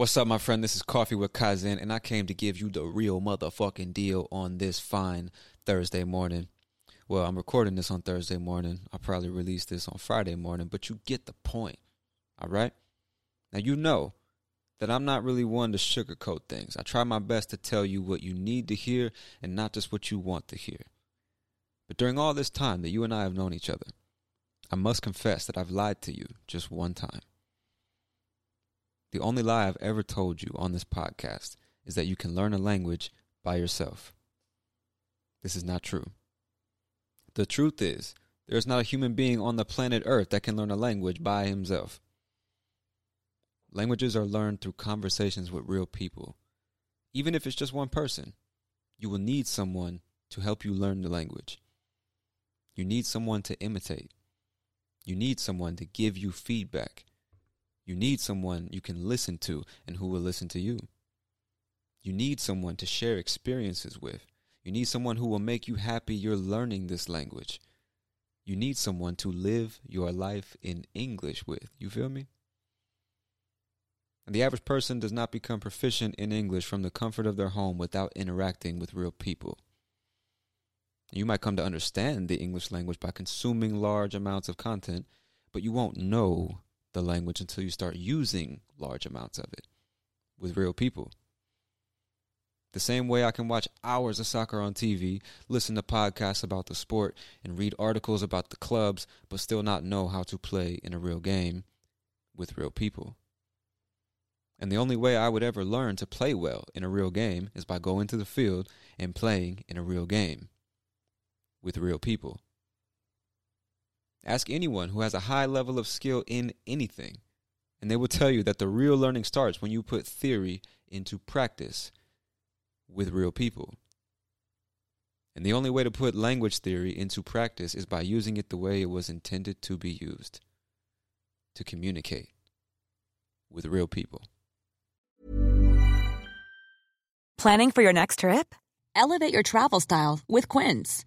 What's up, my friend? This is Coffee with Kaizen, and I came to give you the real motherfucking deal on this fine Thursday morning. Well, I'm recording this on Thursday morning. I'll probably release this on Friday morning, but you get the point. All right? Now, you know that I'm not really one to sugarcoat things. I try my best to tell you what you need to hear and not just what you want to hear. But during all this time that you and I have known each other, I must confess that I've lied to you just one time. The only lie I've ever told you on this podcast is that you can learn a language by yourself. This is not true. The truth is, there is not a human being on the planet Earth that can learn a language by himself. Languages are learned through conversations with real people. Even if it's just one person, you will need someone to help you learn the language. You need someone to imitate. You need someone to give you feedback. You need someone you can listen to and who will listen to you. You need someone to share experiences with. You need someone who will make you happy you're learning this language. You need someone to live your life in English with. You feel me? And the average person does not become proficient in English from the comfort of their home without interacting with real people. You might come to understand the English language by consuming large amounts of content, but you won't know the language until you start using large amounts of it with real people. The same way I can watch hours of soccer on TV, listen to podcasts about the sport, and read articles about the clubs, but still not know how to play in a real game with real people. And the only way I would ever learn to play well in a real game is by going to the field and playing in a real game with real people. Ask anyone who has a high level of skill in anything, and they will tell you that the real learning starts when you put theory into practice with real people. And the only way to put language theory into practice is by using it the way it was intended to be used to communicate with real people. Planning for your next trip? Elevate your travel style with Quince.